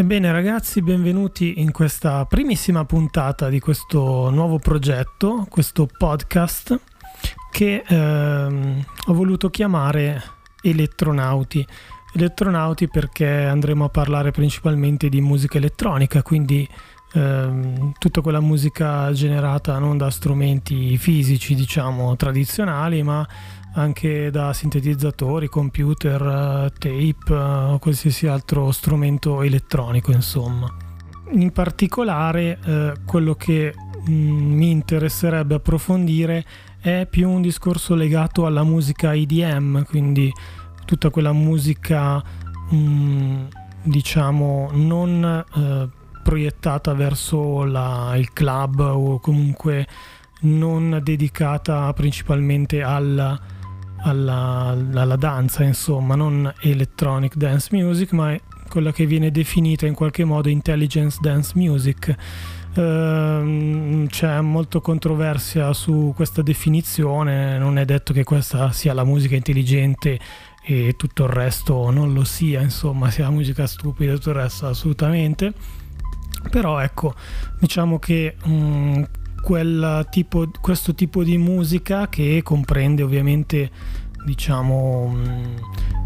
Ebbene ragazzi, benvenuti in questa primissima puntata di questo nuovo progetto, questo podcast che ehm, ho voluto chiamare Elettronauti. Elettronauti perché andremo a parlare principalmente di musica elettronica, quindi ehm, tutta quella musica generata non da strumenti fisici, diciamo, tradizionali, ma anche da sintetizzatori, computer, tape o qualsiasi altro strumento elettronico, insomma. In particolare eh, quello che mh, mm, mi interesserebbe approfondire è più un discorso legato alla musica IDM, quindi tutta quella musica mh, mm, diciamo non eh, proiettata verso la, il club o comunque non dedicata principalmente alla alla, alla danza, insomma, non electronic dance music, ma quella che viene definita in qualche modo intelligence dance music. Uh, c'è molta controversia su questa definizione, non è detto che questa sia la musica intelligente e tutto il resto non lo sia, insomma, sia musica stupida e tutto il resto assolutamente. Però ecco, diciamo che um, tipo, questo tipo di musica che comprende ovviamente diciamo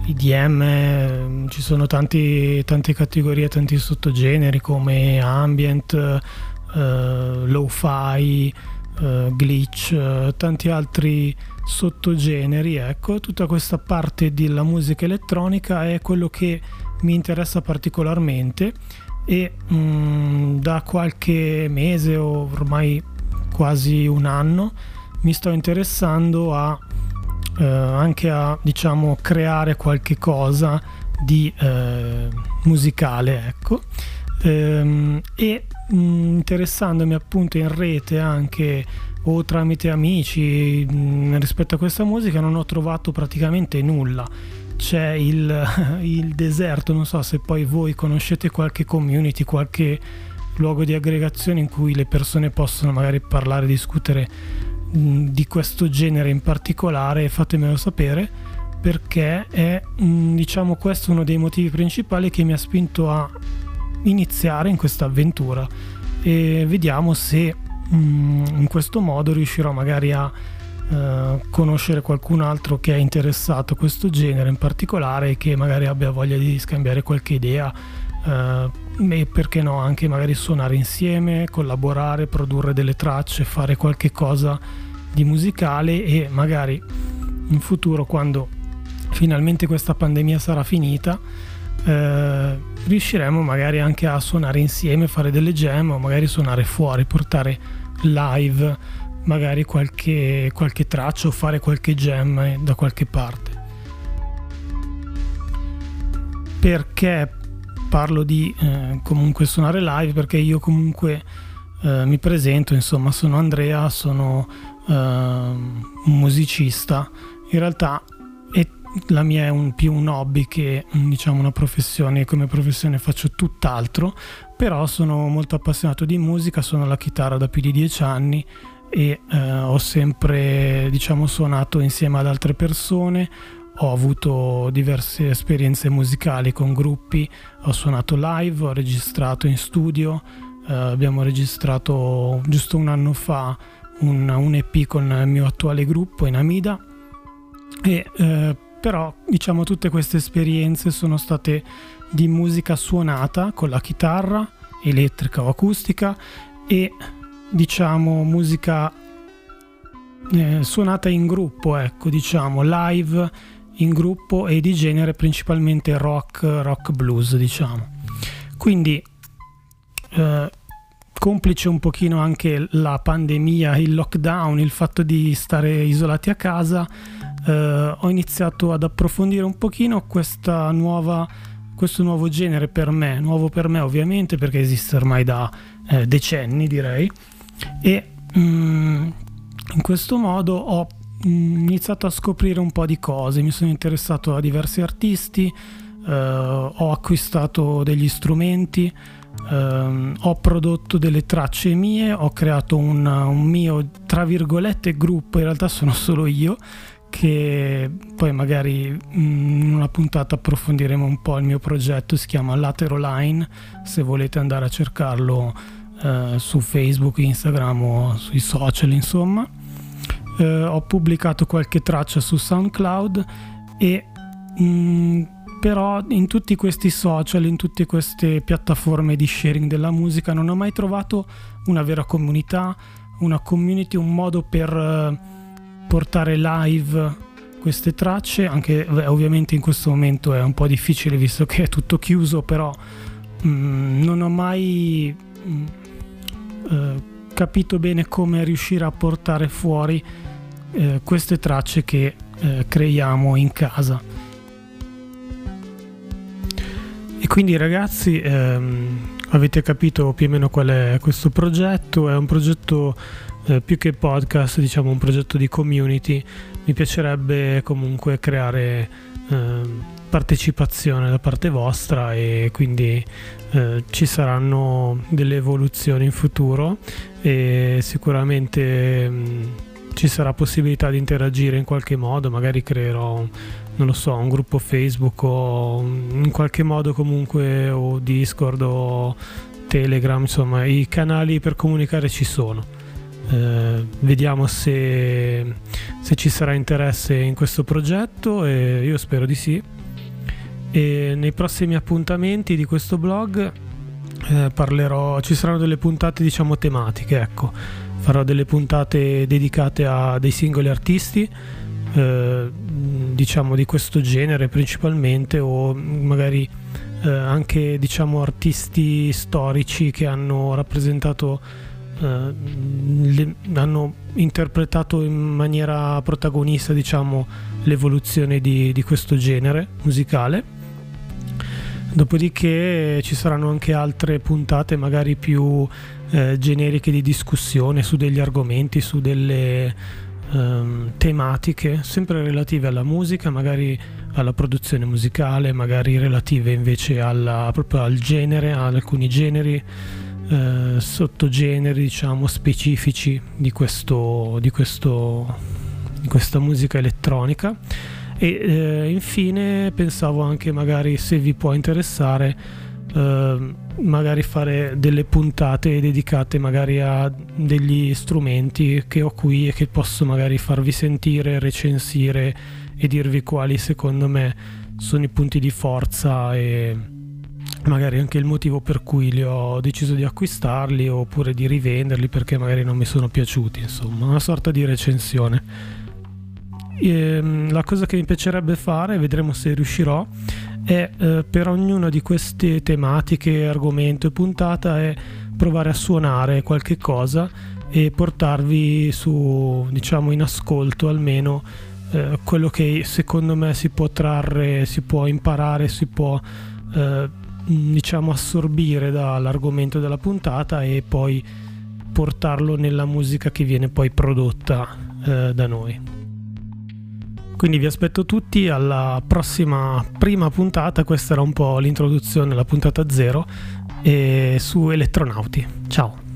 IDM ci sono tanti, tante categorie tanti sottogeneri come ambient uh, lo-fi uh, glitch uh, tanti altri sottogeneri ecco. Tutta questa parte della musica elettronica è quello che mi interessa particolarmente e mh, da qualche mese o ormai quasi un anno mi sto interessando a eh, anche a diciamo creare qualche cosa di eh, musicale ecco. Ehm, e mh, mm, interessandomi appunto in rete anche o tramite amici mh, mm, rispetto a questa musica non ho trovato praticamente nulla. C'è il, il deserto non so se poi voi conoscete qualche community qualche luogo di aggregazione in cui le persone possono magari parlare, discutere mh, di questo genere in particolare, fatemelo sapere perché è mh, diciamo questo uno dei motivi principali che mi ha spinto a iniziare in questa avventura. E vediamo se mh, in questo modo riuscirò magari a Uh, conoscere qualcun altro che è interessato a questo genere in particolare e che magari abbia voglia di scambiare qualche idea e perché no anche magari suonare insieme, collaborare, produrre delle tracce, fare qualche cosa di musicale e magari in futuro quando finalmente questa pandemia sarà finita eh, riusciremo magari anche a suonare insieme, fare delle jam o magari suonare fuori, portare live magari qualche, qualche traccia o fare qualche jam da qualche parte. Perché parlo di eh, comunque suonare live perché io comunque eh, mi presento, insomma, sono Andrea, sono eh, un musicista. In realtà è, la mia è un, più un hobby che diciamo una professione, come professione faccio tutt'altro, però sono molto appassionato di musica, suono la chitarra da più di dieci anni e eh, ho sempre diciamo suonato insieme ad altre persone ho avuto diverse esperienze musicali con gruppi, ho suonato live, ho registrato in studio, eh, abbiamo registrato giusto un anno fa un, un, EP con il mio attuale gruppo in Amida. E eh, però diciamo tutte queste esperienze sono state di musica suonata con la chitarra elettrica o acustica e diciamo musica eh, suonata in gruppo ecco diciamo live in gruppo e di genere principalmente rock, rock blues, diciamo. Quindi eh, complice un pochino anche la pandemia, il lockdown, il fatto di stare isolati a casa, eh, ho iniziato ad approfondire un pochino questa nuova, questo nuovo genere per me, nuovo per me ovviamente perché esiste ormai da eh, decenni direi e mm, in questo modo ho iniziato a scoprire un po' di cose, mi sono interessato a diversi artisti, eh, ho acquistato degli strumenti, eh, ho prodotto delle tracce mie, ho creato un, un mio, tra virgolette, gruppo, in realtà sono solo io, che poi magari mm, in una puntata approfondiremo un po' il mio progetto, si chiama Latero Line, se volete andare a cercarlo eh, su Facebook, Instagram o sui social insomma. Eh, ho pubblicato qualche traccia su SoundCloud e mh, mm, però in tutti questi social, in tutte queste piattaforme di sharing della musica non ho mai trovato una vera comunità, una community, un modo per eh, portare live queste tracce, anche beh, ovviamente in questo momento è un po' difficile visto che è tutto chiuso, però mh, mm, non ho mai mh, mm, eh, capito bene come riuscire a portare fuori eh, queste tracce che eh, creiamo in casa. E quindi ragazzi ehm, avete capito più o meno qual è questo progetto, è un progetto eh, più che podcast, diciamo un progetto di community, mi piacerebbe comunque creare eh, partecipazione da parte vostra e quindi eh, ci saranno delle evoluzioni in futuro e sicuramente mh, mm, ci sarà possibilità di interagire in qualche modo, magari creerò non lo so, un gruppo Facebook o in qualche modo comunque o Discord o Telegram, insomma, i canali per comunicare ci sono. Eh, vediamo se, se, ci sarà interesse in questo progetto e io spero di sì. E nei prossimi appuntamenti di questo blog eh, parlerò, ci saranno delle puntate diciamo tematiche, ecco, farò delle puntate dedicate a dei singoli artisti. Eh, diciamo di questo genere principalmente o magari eh, anche diciamo artisti storici che hanno rappresentato eh, le, hanno interpretato in maniera protagonista diciamo, l'evoluzione di, di questo genere musicale. Dopodiché ci saranno anche altre puntate magari più eh, generiche di discussione su degli argomenti, su delle ehm, tematiche, sempre relative alla musica, magari alla produzione musicale, magari relative invece alla, proprio al genere, ad alcuni generi eh, sottogeneri diciamo specifici di, questo, di, questo, di questa musica elettronica e eh, infine pensavo anche magari se vi può interessare eh, magari fare delle puntate dedicate magari a degli strumenti che ho qui e che posso magari farvi sentire, recensire e dirvi quali secondo me sono i punti di forza e magari anche il motivo per cui li ho deciso di acquistarli oppure di rivenderli perché magari non mi sono piaciuti, insomma, una sorta di recensione. Ehm, la cosa che mi piacerebbe fare, vedremo se riuscirò, è eh, per ognuna di queste tematiche, argomento e puntata è provare a suonare qualche cosa e portarvi su, diciamo, in ascolto almeno eh, quello che secondo me si può trarre, si può imparare, si può eh, diciamo assorbire dall'argomento della puntata e poi portarlo nella musica che viene poi prodotta eh, da noi. Quindi vi aspetto tutti alla prossima prima puntata, questa era un po' l'introduzione alla puntata zero e su Elettronauti. Ciao!